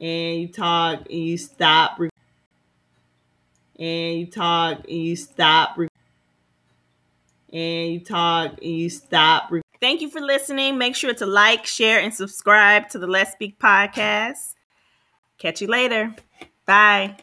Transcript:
and you talk and you stop re- and you talk and you stop re- and you talk and you stop re- Thank you for listening. Make sure to like, share, and subscribe to the Let's Speak podcast. Catch you later. Bye.